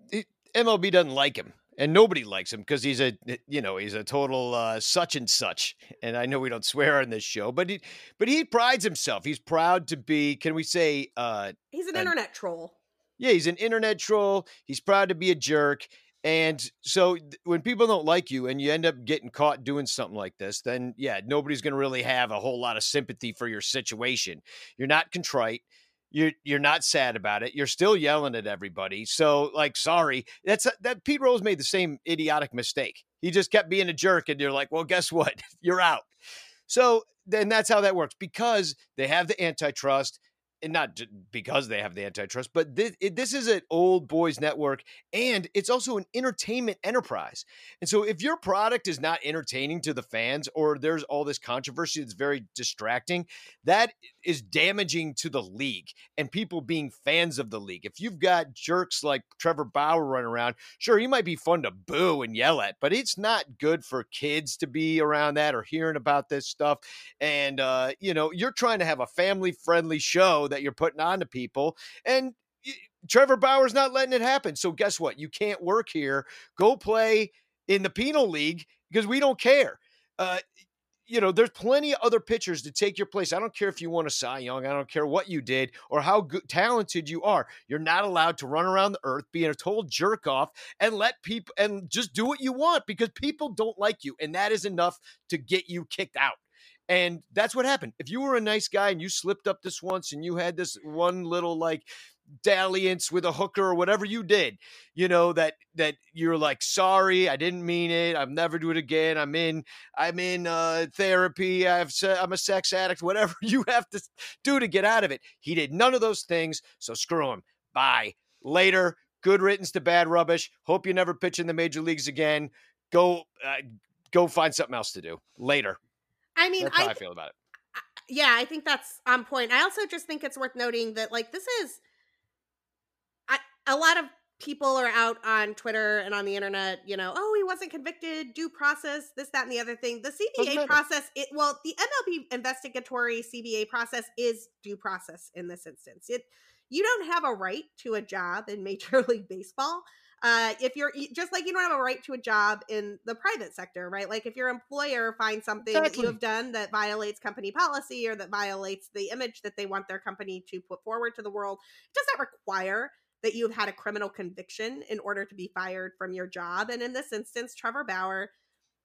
MLB doesn't like him, and nobody likes him because he's a you know he's a total uh, such and such. And I know we don't swear on this show, but he but he prides himself. He's proud to be. Can we say? Uh, he's an, an internet troll. Yeah, he's an internet troll. He's proud to be a jerk. And so when people don't like you and you end up getting caught doing something like this, then yeah, nobody's going to really have a whole lot of sympathy for your situation. You're not contrite. You're you're not sad about it. You're still yelling at everybody. So like, sorry. That's that Pete Rose made the same idiotic mistake. He just kept being a jerk, and you're like, well, guess what? You're out. So then that's how that works because they have the antitrust and not because they have the antitrust, but this, it, this is an old boys network and it's also an entertainment enterprise. And so if your product is not entertaining to the fans or there's all this controversy that's very distracting, that is damaging to the league and people being fans of the league. If you've got jerks like Trevor Bauer running around, sure, he might be fun to boo and yell at, but it's not good for kids to be around that or hearing about this stuff. And, uh, you know, you're trying to have a family friendly show that you're putting on to people. And Trevor Bauer's not letting it happen. So guess what? You can't work here. Go play in the penal league because we don't care. Uh, you know, there's plenty of other pitchers to take your place. I don't care if you want a Cy Young. I don't care what you did or how good, talented you are. You're not allowed to run around the earth being a total jerk off and let people and just do what you want because people don't like you, and that is enough to get you kicked out. And that's what happened. If you were a nice guy and you slipped up this once and you had this one little like dalliance with a hooker or whatever you did, you know, that that you're like, sorry, I didn't mean it. I'll never do it again. I'm in I'm in uh therapy. I've I'm a sex addict, whatever you have to do to get out of it. He did none of those things, so screw him. Bye. Later. Good riddance to bad rubbish. Hope you never pitch in the major leagues again. Go uh, go find something else to do. Later. I mean, that's how I, I feel about it. Yeah, I think that's on point. I also just think it's worth noting that like this is I, a lot of people are out on Twitter and on the internet, you know, oh, he wasn't convicted, due process, this, that, and the other thing. The CBA process, it well, the MLB investigatory CBA process is due process in this instance. It you don't have a right to a job in Major League Baseball uh, if you're just like you don't have a right to a job in the private sector, right? Like if your employer finds something exactly. that you have done that violates company policy or that violates the image that they want their company to put forward to the world, it does not require that you have had a criminal conviction in order to be fired from your job. And in this instance, Trevor Bauer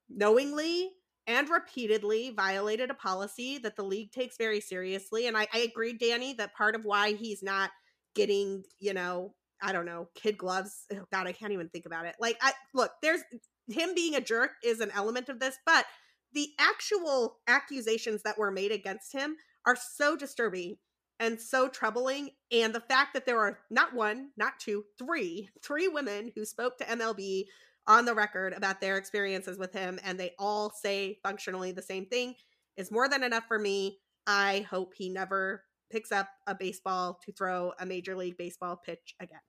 knowingly and repeatedly violated a policy that the league takes very seriously. And I, I agree, Danny, that part of why he's not getting, you know, I don't know, kid gloves. Oh God, I can't even think about it. Like, I look, there's him being a jerk is an element of this, but the actual accusations that were made against him are so disturbing and so troubling. And the fact that there are not one, not two, three, three women who spoke to MLB on the record about their experiences with him, and they all say functionally the same thing is more than enough for me. I hope he never picks up a baseball to throw a major league baseball pitch again.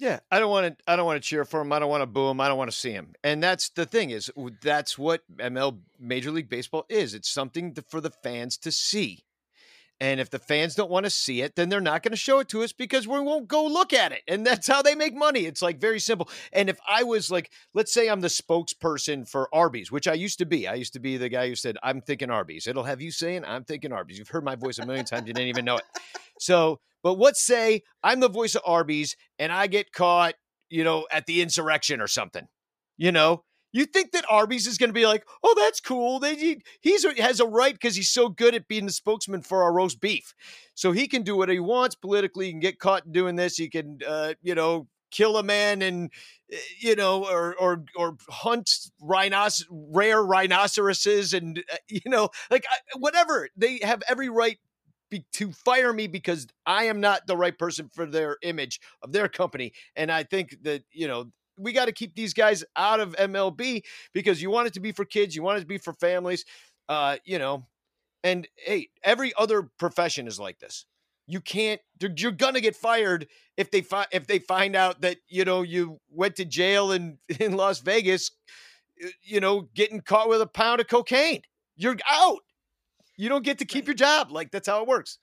Yeah, I don't want to. I don't want to cheer for him. I don't want to boo him. I don't want to see him. And that's the thing is that's what ML Major League Baseball is. It's something for the fans to see. And if the fans don't want to see it, then they're not going to show it to us because we won't go look at it. And that's how they make money. It's like very simple. And if I was like, let's say I'm the spokesperson for Arby's, which I used to be. I used to be the guy who said, I'm thinking Arby's. It'll have you saying, I'm thinking Arby's. You've heard my voice a million times. You didn't even know it. So, but let's say I'm the voice of Arby's and I get caught, you know, at the insurrection or something, you know, you think that Arby's is going to be like, oh, that's cool. They, he he's, has a right because he's so good at being the spokesman for our roast beef. So he can do what he wants politically. He can get caught doing this. He can, uh, you know, kill a man and, eh, you know, or, or, or hunt rare rhinoceroses and, uh, you know, like whatever. They have every right be, to fire me because I am not the right person for their image of their company. And I think that, you know, we got to keep these guys out of MLB because you want it to be for kids, you want it to be for families, uh, you know. And hey, every other profession is like this. You can't. You're gonna get fired if they fi- if they find out that you know you went to jail in in Las Vegas, you know, getting caught with a pound of cocaine. You're out. You don't get to keep your job. Like that's how it works.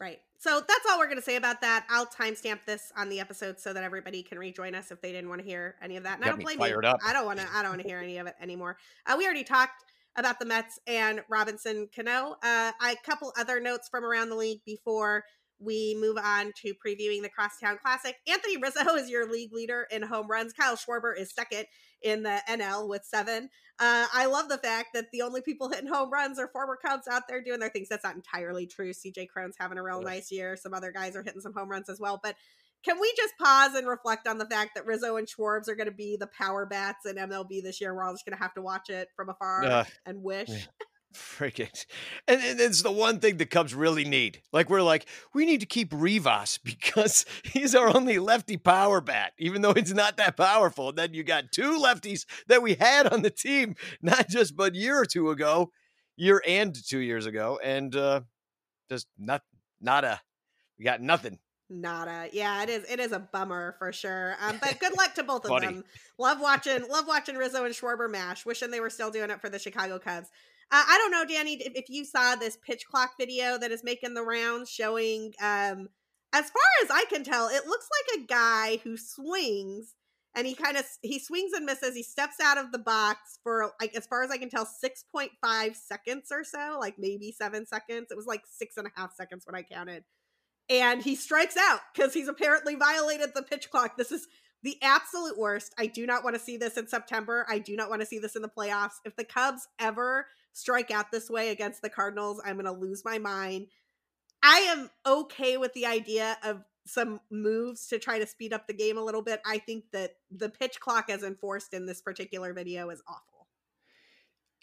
Right. So that's all we're going to say about that. I'll timestamp this on the episode so that everybody can rejoin us if they didn't want to hear any of that. And I don't blame you. Up. I don't want to. I don't want to hear any of it anymore. Uh, we already talked about the Mets and Robinson Cano. Uh, a couple other notes from around the league before we move on to previewing the Crosstown Classic. Anthony Rizzo is your league leader in home runs. Kyle Schwarber is second in the NL with seven. Uh, I love the fact that the only people hitting home runs are former Cubs out there doing their things. That's not entirely true. CJ Cron's having a real nice year. Some other guys are hitting some home runs as well. But can we just pause and reflect on the fact that Rizzo and Schwarbs are going to be the power bats in MLB this year? We're all just going to have to watch it from afar uh, and wish. Yeah. Freaking. And, and, it's the one thing the Cubs really need. Like, we're like, we need to keep Rivas because he's our only lefty power bat, even though it's not that powerful. And then you got two lefties that we had on the team, not just but a year or two ago, year and two years ago. And uh just not, not a, we got nothing. Nada. Yeah, it is. It is a bummer for sure. Um, but good luck to both of them. Love watching. Love watching Rizzo and Schwarber mash. Wishing they were still doing it for the Chicago Cubs. Uh, I don't know, Danny, if, you saw this pitch clock video that is making the rounds showing, um, as far as I can tell, it looks like a guy who swings and he kind of he swings and misses. He steps out of the box for like as far as I can tell, six point five seconds or so, like maybe seven seconds. It was like six and a half seconds when I counted, and he strikes out because he's apparently violated the pitch clock. This is the absolute worst. I do not want to see this in September. I do not want to see this in the playoffs. If the Cubs ever strike out this way against the Cardinals, I'm going to lose my mind. I am okay with the idea of some moves to try to speed up the game a little bit. I think that the pitch clock as enforced in this particular video is awful.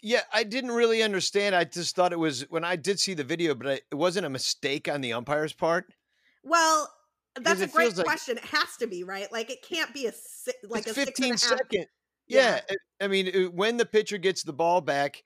Yeah, I didn't really understand. I just thought it was when I did see the video, but it wasn't a mistake on the umpire's part. Well, that's a great question. Like, it has to be right. Like it can't be a like a 15 second. Yeah. yeah, I mean, when the pitcher gets the ball back,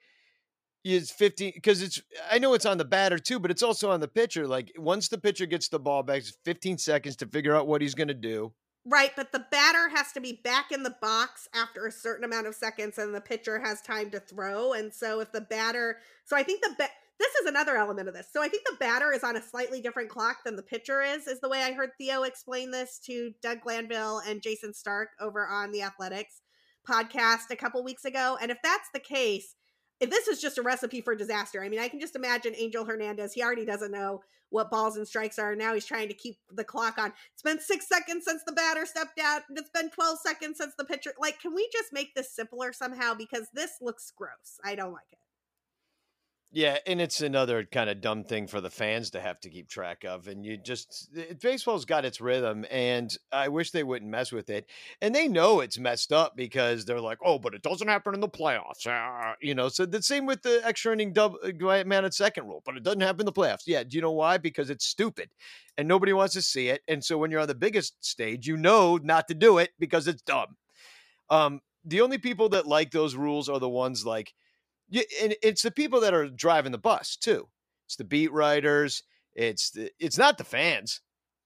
is 15 because it's I know it's on the batter too, but it's also on the pitcher. Like once the pitcher gets the ball back, it's 15 seconds to figure out what he's going to do. Right, but the batter has to be back in the box after a certain amount of seconds, and the pitcher has time to throw. And so, if the batter, so I think the ba- this is another element of this. So I think the batter is on a slightly different clock than the pitcher is. Is the way I heard Theo explain this to Doug Glanville and Jayson Stark over on the Athletics podcast a couple weeks ago. And if that's the case, this is just a recipe for disaster. I mean, I can just imagine Angel Hernandez. He already doesn't know what balls and strikes are. Now he's trying to keep the clock on. It's been six seconds since the batter stepped out. It's been 12 seconds since the pitcher. Like, can we just make this simpler somehow? Because this looks gross. I don't like it. Yeah, and it's another kind of dumb thing for the fans to have to keep track of. And you just, it, baseball's got its rhythm, and I wish they wouldn't mess with it. And they know it's messed up because they're like, oh, but it doesn't happen in the playoffs. Ah, you know, so the same with the extra inning double man at second rule, but it doesn't happen in the playoffs. Yeah. Do you know why? Because it's stupid and nobody wants to see it. And so when you're on the biggest stage, you know not to do it because it's dumb. Um, the only people that like those rules are the ones like, and it's the people that are driving the bus too. It's the beat writers. It's the, it's not the fans.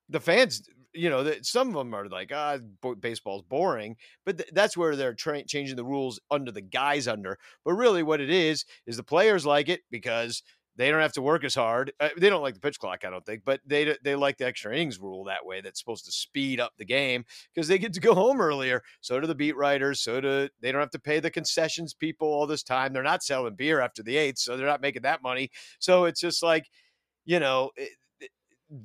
The fans, you know, the, some of them are like, ah, baseball's boring, but th- that's where they're tra- changing the rules under the guys under. But really, what it is is the players like it because they don't have to work as hard. Uh, they don't like the pitch clock, I don't think, but they they like the extra innings rule that way. That's supposed to speed up the game because they get to go home earlier. So do the beat writers. So do they don't have to pay the concessions people all this time. They're not selling beer after the eighth, so they're not making that money. So it's just like, you know, it, it,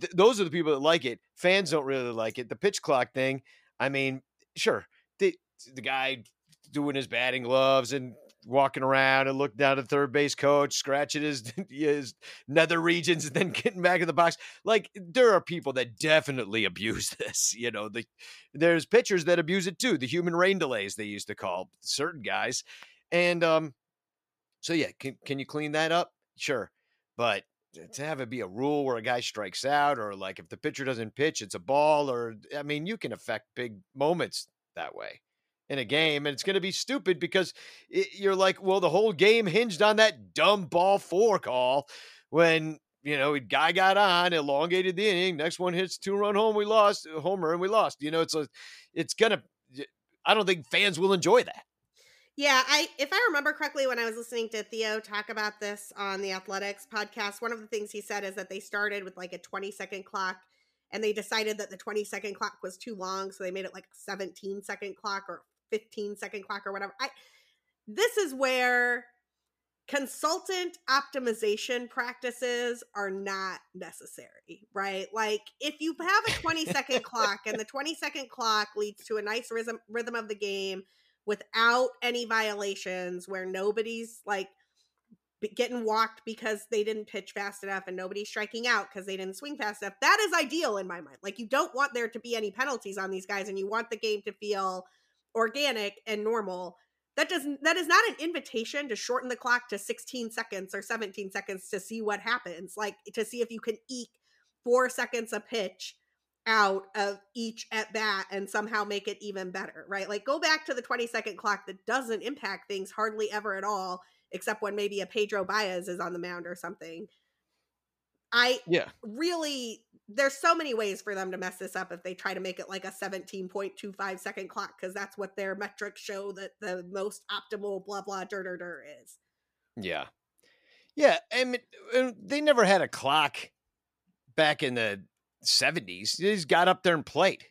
th- those are the people that like it. Fans don't really like it. The pitch clock thing. I mean, sure, the the guy doing his batting gloves and walking around and looking down at third base coach, scratching his his nether regions, and then getting back in the box. Like there are people that definitely abuse this. You know, the there's pitchers that abuse it too. The human rain delays they used to call certain guys, and um, so yeah, can can you clean that up? Sure, but to have it be a rule where a guy strikes out, or like if the pitcher doesn't pitch, it's a ball, or I mean, you can affect big moments that way in a game, and it's going to be stupid because it, you're like, well, the whole game hinged on that dumb ball four call when you know guy got on, elongated the inning. Next one hits two run home, we lost uh, homer, and we lost. You know, it's a, it's gonna. I don't think fans will enjoy that. Yeah, I if I remember correctly when I was listening to Theo talk about this on the Athletics podcast, one of the things he said is that they started with like a 20 second clock and they decided that the 20 second clock was too long, so they made it like a 17 second clock or 15 second clock or whatever. I this is where consultant optimization practices are not necessary, right? Like if you have a 20 second clock and the 20 second clock leads to a nice rhythm rhythm of the game without any violations where nobody's like getting walked because they didn't pitch fast enough and nobody's striking out because they didn't swing fast enough. That is ideal in my mind. Like you don't want there to be any penalties on these guys and you want the game to feel organic and normal that doesn't that is not an invitation to shorten the clock to 16 seconds or 17 seconds to see what happens like to see if you can eke four seconds a pitch out of each at bat and somehow make it even better right? Like go back to the 20 second clock that doesn't impact things hardly ever at all except when maybe a pedro baez is on the mound or something I yeah really there's so many ways for them to mess this up if they try to make it like a 17.25 second clock because that's what their metrics show that the most optimal blah blah der der dur is. Yeah, yeah. I mean, they never had a clock back in the 70s. They just got up there and played,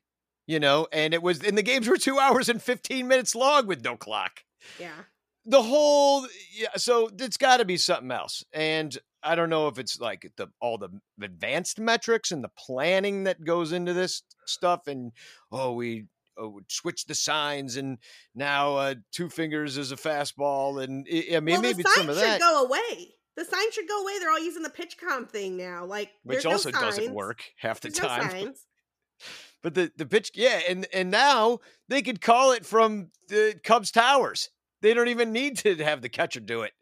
you know, and it was and the games were two hours and 15 minutes long with no clock. Yeah. The whole yeah, so it's got to be something else. And I don't know if it's like the all the advanced metrics and the planning that goes into this stuff, and oh, we oh, switch the signs, and now uh, two fingers is a fastball, and I mean well, maybe some of that should go away. The sign should go away. They're all using the pitch PitchCom thing now, like which also no doesn't work half the there's time. No but the the pitch, yeah, and and now they could call it from the Cubs towers. They don't even need to have the catcher do it.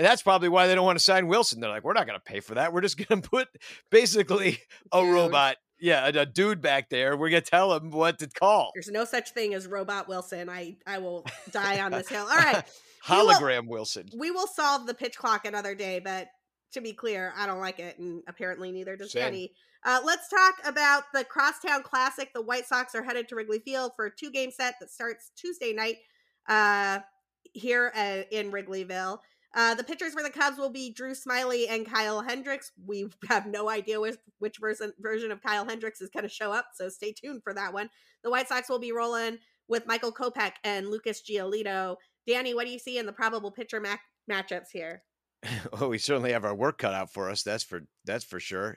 And that's probably why they don't want to sign Willson. They're like, we're not going to pay for that. We're just going to put basically a dude. robot, yeah, a, a, dude back there. We're going to tell him what to call. There's no such thing as robot Willson. I I will die on this hill. All right, hologram we will, Willson. We will solve the pitch clock another day, but to be clear, I don't like it, and apparently neither does Same. Jenny. Uh, let's talk about the Crosstown Classic. The White Sox are headed to Wrigley Field for a two game set that starts Tuesday night uh, here uh, in Wrigleyville. Uh, the pitchers for the Cubs will be Drew Smyly and Kyle Hendricks. We have no idea which, which version, version of Kyle Hendricks is going to show up, so stay tuned for that one. The White Sox will be rolling with Michael Kopech and Lucas Giolito. Danny, what do you see in the probable pitcher ma- matchups here? Well, we certainly have our work cut out for us. That's for that's for sure.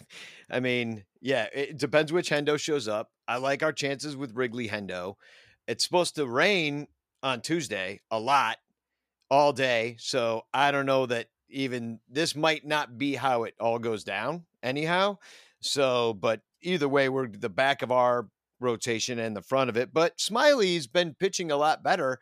I mean, yeah, it depends which Hendo shows up. I like our chances with Wrigley Hendo. It's supposed to rain on Tuesday a lot all day. So I don't know that even this might not be how it all goes down anyhow. So, but either way, we're the back of our rotation and the front of it. But Smyly's been pitching a lot better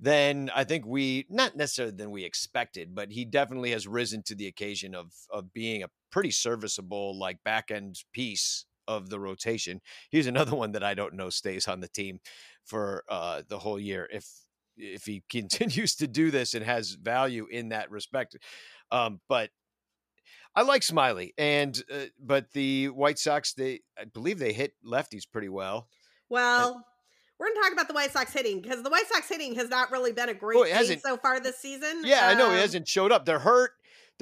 than I think we not necessarily than we expected, but he definitely has risen to the occasion of of being a pretty serviceable like back end piece of the rotation. He's another one that I don't know stays on the team for uh, the whole year if if he continues to do this and has value in that respect. Um, but I like Smyly, and uh, but the White Sox, they I believe they hit lefties pretty well. Well, and, we're going to talk about the White Sox hitting because the White Sox hitting has not really been a great well, thing so far this season. Yeah, um, I know he um hasn't showed up. They're hurt.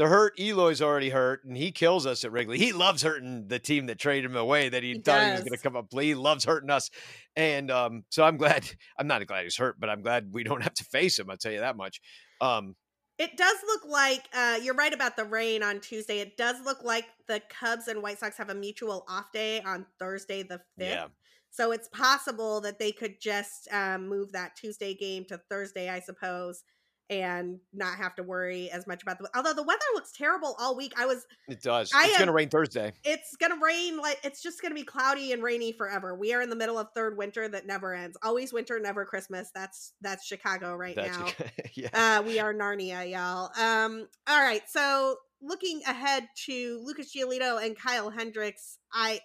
They're hurt. Eloy's already hurt, and he kills us at Wrigley. He loves hurting the team that traded him away that he, he thought does. he was going to come up. He loves hurting us, and um, so I'm glad. I'm not glad he's hurt, but I'm glad we don't have to face him. I'll tell you that much. Um, it does look like uh, you're right about the rain on Tuesday. It does look like the Cubs and White Sox have a mutual off day on Thursday the fifth. Yeah. So it's possible that they could just um, move that Tuesday game to Thursday, I suppose and not have to worry as much about the although the weather looks terrible all week i was it does. I it's am, gonna rain thursday. It's gonna rain like it's just gonna be cloudy and rainy forever. We are in the middle of third winter that never ends. Always winter never christmas. That's that's chicago right that's now. Yeah. uh, we are narnia y'all. Um all right so looking ahead to lucas giolito and kyle hendricks i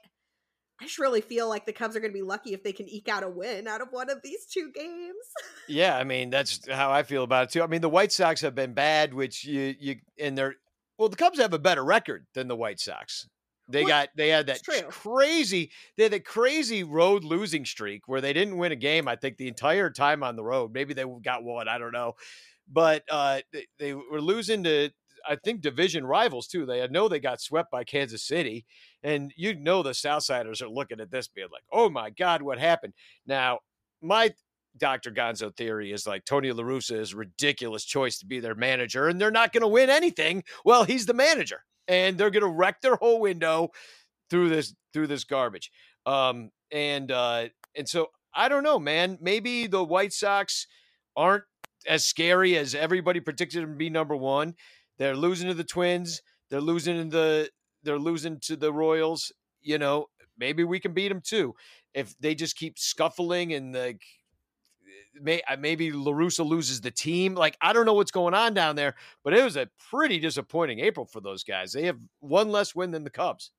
I just really feel like the Cubs are going to be lucky if they can eke out a win out of one of these two games. yeah, I mean that's how I feel about it too. I mean the White Sox have been bad, which you you and they're well the Cubs have a better record than the White Sox. They well, got they had that crazy they had that crazy road losing streak where they didn't win a game. I think the entire time on the road. Maybe they got one. I don't know, but uh, they, they were losing to I think division rivals too. They I know they got swept by Kansas City, and you know the Southsiders are looking at this being like, "Oh my God, what happened?" Now, my Dr. Gonzo theory is like Tony LaRussa is a ridiculous choice to be their manager, and they're not going to win anything. Well, he's the manager, and they're going to wreck their whole window through this through this garbage. Um, and uh, and so I don't know, man. Maybe the White Sox aren't as scary as everybody predicted them to be number one. They're losing to the Twins. They're losing in the they're losing to the Royals. You know, maybe we can beat them too if they just keep scuffling and like may, uh, maybe La Russa loses the team. Like I don't know what's going on down there, but it was a pretty disappointing April for those guys. They have one less win than the Cubs.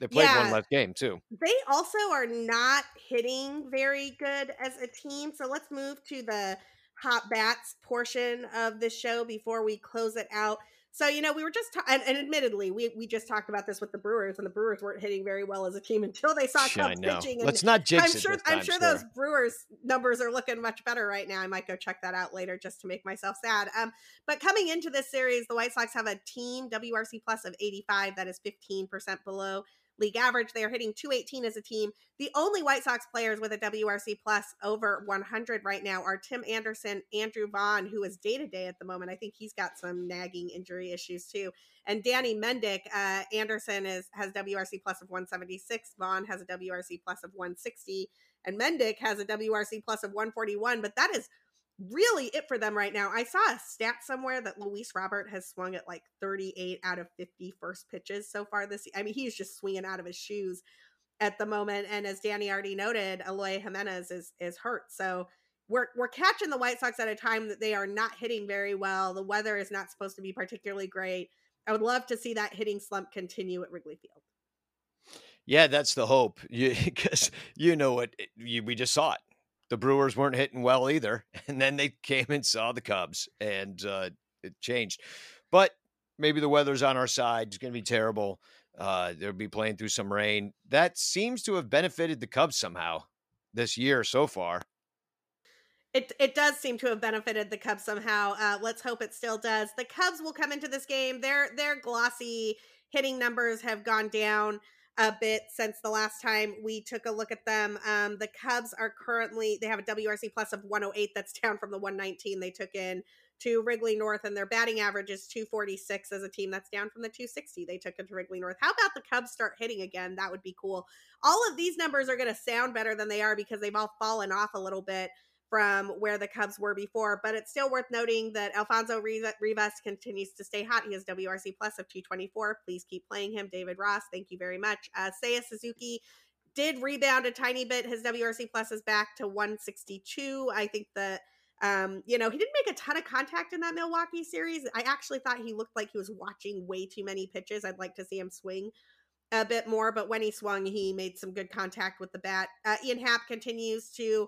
They played yeah, one less game too. They also are not hitting very good as a team. So let's move to the hot bats portion of this show before we close it out. So you know, we were just ta- and, and, admittedly, we we just talked about this with the Brewers, and the Brewers weren't hitting very well as a team until they saw Cubs pitching. And Let's not jinx I'm sure time, I'm sure those Brewers numbers are looking much better right now. I might go check that out later just to make myself sad. Um, but coming into this series, the White Sox have a team WRC plus of 85. That is 15 percent below league average. They are hitting 218 as a team. The only White Sox players with a WRC plus over 100 right now are Tim Anderson, Andrew Vaughn, who is day to day at the moment. I think he's got some nagging injury issues too. And Danny Mendick, uh, Anderson is has WRC plus of 176. Vaughn has a WRC plus of 160. And Mendick has a WRC plus of 141, but that is really it for them right now. I saw a stat somewhere that Luis Robert has swung at like 38 out of 50 first pitches so far this I mean, he's just swinging out of his shoes at the moment. And as Danny already noted, Eloy Jimenez is is hurt. So we're we're catching the White Sox at a time that they are not hitting very well. The weather is not supposed to be particularly great. I would love to see that hitting slump continue at Wrigley Field. Yeah, that's the hope. Because you, you, know what you, we just saw it the Brewers weren't hitting well either. And then they came and saw the Cubs and uh, it changed. But maybe the weather's on our side. It's going to be terrible. Uh, they'll be playing through some rain. That seems to have benefited the Cubs somehow this year so far. It it does seem to have benefited the Cubs somehow. Uh, let's hope it still does. The Cubs will come into this game. Their their glossy hitting numbers have gone down a bit since the last time we took a look at them. Um, the Cubs are currently they have a WRC plus of 108. That's down from the 119 they took in to Wrigley North, and their batting average is 246 as a team. That's down from the 260 they took into Wrigley North. How about the Cubs start hitting again? That would be cool. All of these numbers are going to sound better than they are because they've all fallen off a little bit from where the Cubs were before. But it's still worth noting that Alfonso Rivas continues to stay hot. He has WRC plus of 224. Please keep playing him. David Ross, thank you very much. Uh, Seiya Suzuki did rebound a tiny bit. His WRC plus is back to 162. I think that um, you know, he didn't make a ton of contact in that Milwaukee series. I actually thought he looked like he was watching way too many pitches. I'd like to see him swing a bit more, but when he swung, he made some good contact with the bat. Uh, Ian Happ continues to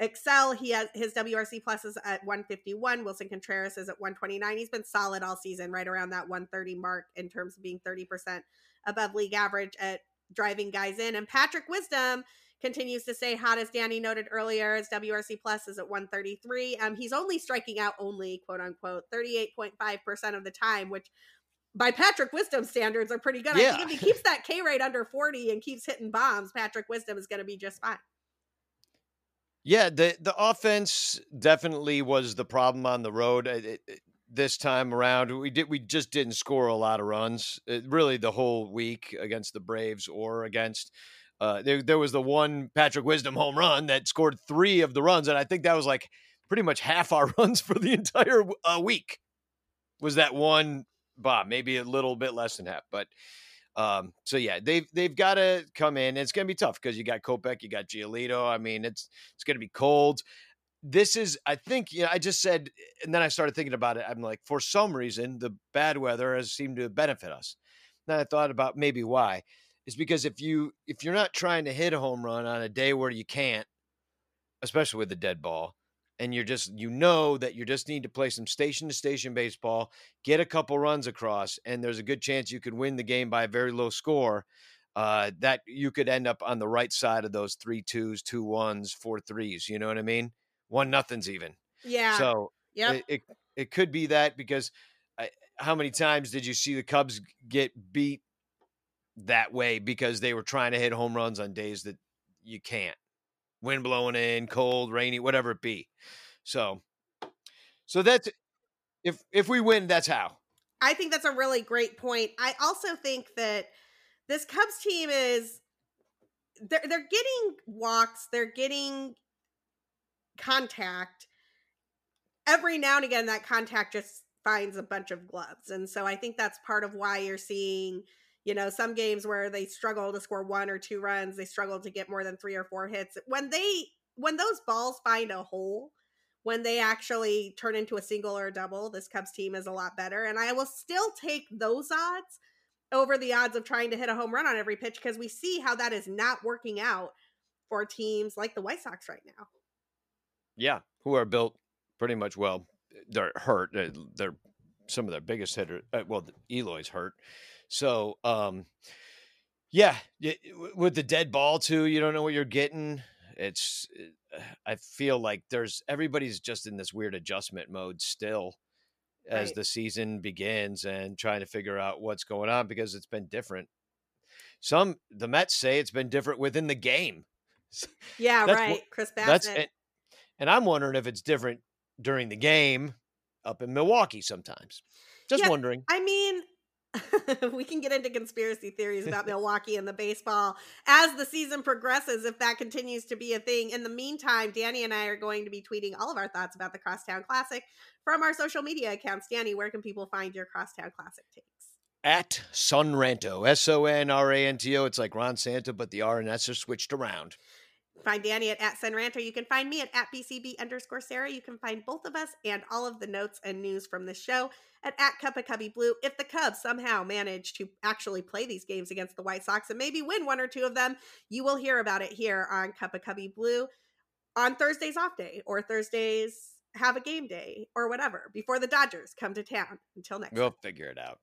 excel. He has his WRC plus is at 151. Willson Contreras is at 129. He's been solid all season, right around that 130 mark in terms of being 30% above league average at driving guys in. And Patrick Wisdom continues to stay hot, as Danny noted earlier. His WRC plus is at 133. Um, he's only striking out only quote unquote 38.5% of the time, which by Patrick Wisdom standards are pretty good. Yeah. I think if he keeps that K rate under 40 and keeps hitting bombs, Patrick Wisdom is going to be just fine. Yeah, the the offense definitely was the problem on the road. It, it, this time around, we did we just didn't score a lot of runs. It, really, the whole week against the Braves or against uh, there, there was the one Patrick Wisdom home run that scored three of the runs, and I think that was like pretty much half our runs for the entire uh, week. Was that one Bob? Maybe a little bit less than half, but um, so yeah, they've they've got to come in. It's going to be tough because you got Kopech, you got Giolito. I mean, it's it's going to be cold. This is, I think, you know, I just said, and then I started thinking about it. I'm like, for some reason, the bad weather has seemed to benefit us. Then I thought about maybe why is because if you if you're not trying to hit a home run on a day where you can't, especially with a dead ball, and you're just you know that you just need to play some station to station baseball, get a couple runs across, and there's a good chance you could win the game by a very low score. Uh, that you could end up on the right side of those three twos, two ones, four threes. You know what I mean? One nothings even. Yeah. So yeah, it, it, it could be that because I, how many times did you see the Cubs get beat that way because they were trying to hit home runs on days that you can't. Wind blowing in, cold, rainy, whatever it be. So so that's if if we win, that's how. I think that's a really great point. I also think that this Cubs team is they're they're getting walks, they're getting contact. Every now and again that contact just finds a bunch of gloves. And so I think that's part of why you're seeing you know some games where they struggle to score one or two runs they struggle to get more than three or four hits when they when those balls find a hole when they actually turn into a single or a double this cubs team is a lot better and i will still take those odds over the odds of trying to hit a home run on every pitch because we see how that is not working out for teams like the white sox right now. Yeah who are built pretty much well they're hurt they're some of their biggest hitters uh, well eloy's hurt so, um, yeah, with the dead ball too, you don't know what you're getting. It's, uh, I feel like there's everybody's just in this weird adjustment mode still as right. the season begins and trying to figure out what's going on because it's been different. Some the Mets say it's been different within the game. Yeah, right. What, Chris Bassitt. and, and I'm wondering if it's different during the game up in Milwaukee sometimes. Just yeah, wondering. I mean, we can get into conspiracy theories about Milwaukee and the baseball as the season progresses, if that continues to be a thing. In the meantime, Danny and I are going to be tweeting all of our thoughts about the Crosstown Classic from our social media accounts. Danny, where can people find your Crosstown Classic takes? At Sonranto, S O N R A N T O. It's like Ron Santo, but the R and S are switched around. Find Danny at, at Sonranto. You can find me at, at BCB underscore Sarah. You can find both of us and all of the notes and news from the show at, at Cup of Cubby Blue. If the Cubs somehow manage to actually play these games against the White Sox and maybe win one or two of them, you will hear about it here on Cup of Cubby Blue on Thursday's off day or Thursdays have a game day or whatever before the Dodgers come to town. Until next We'll time. figure it out.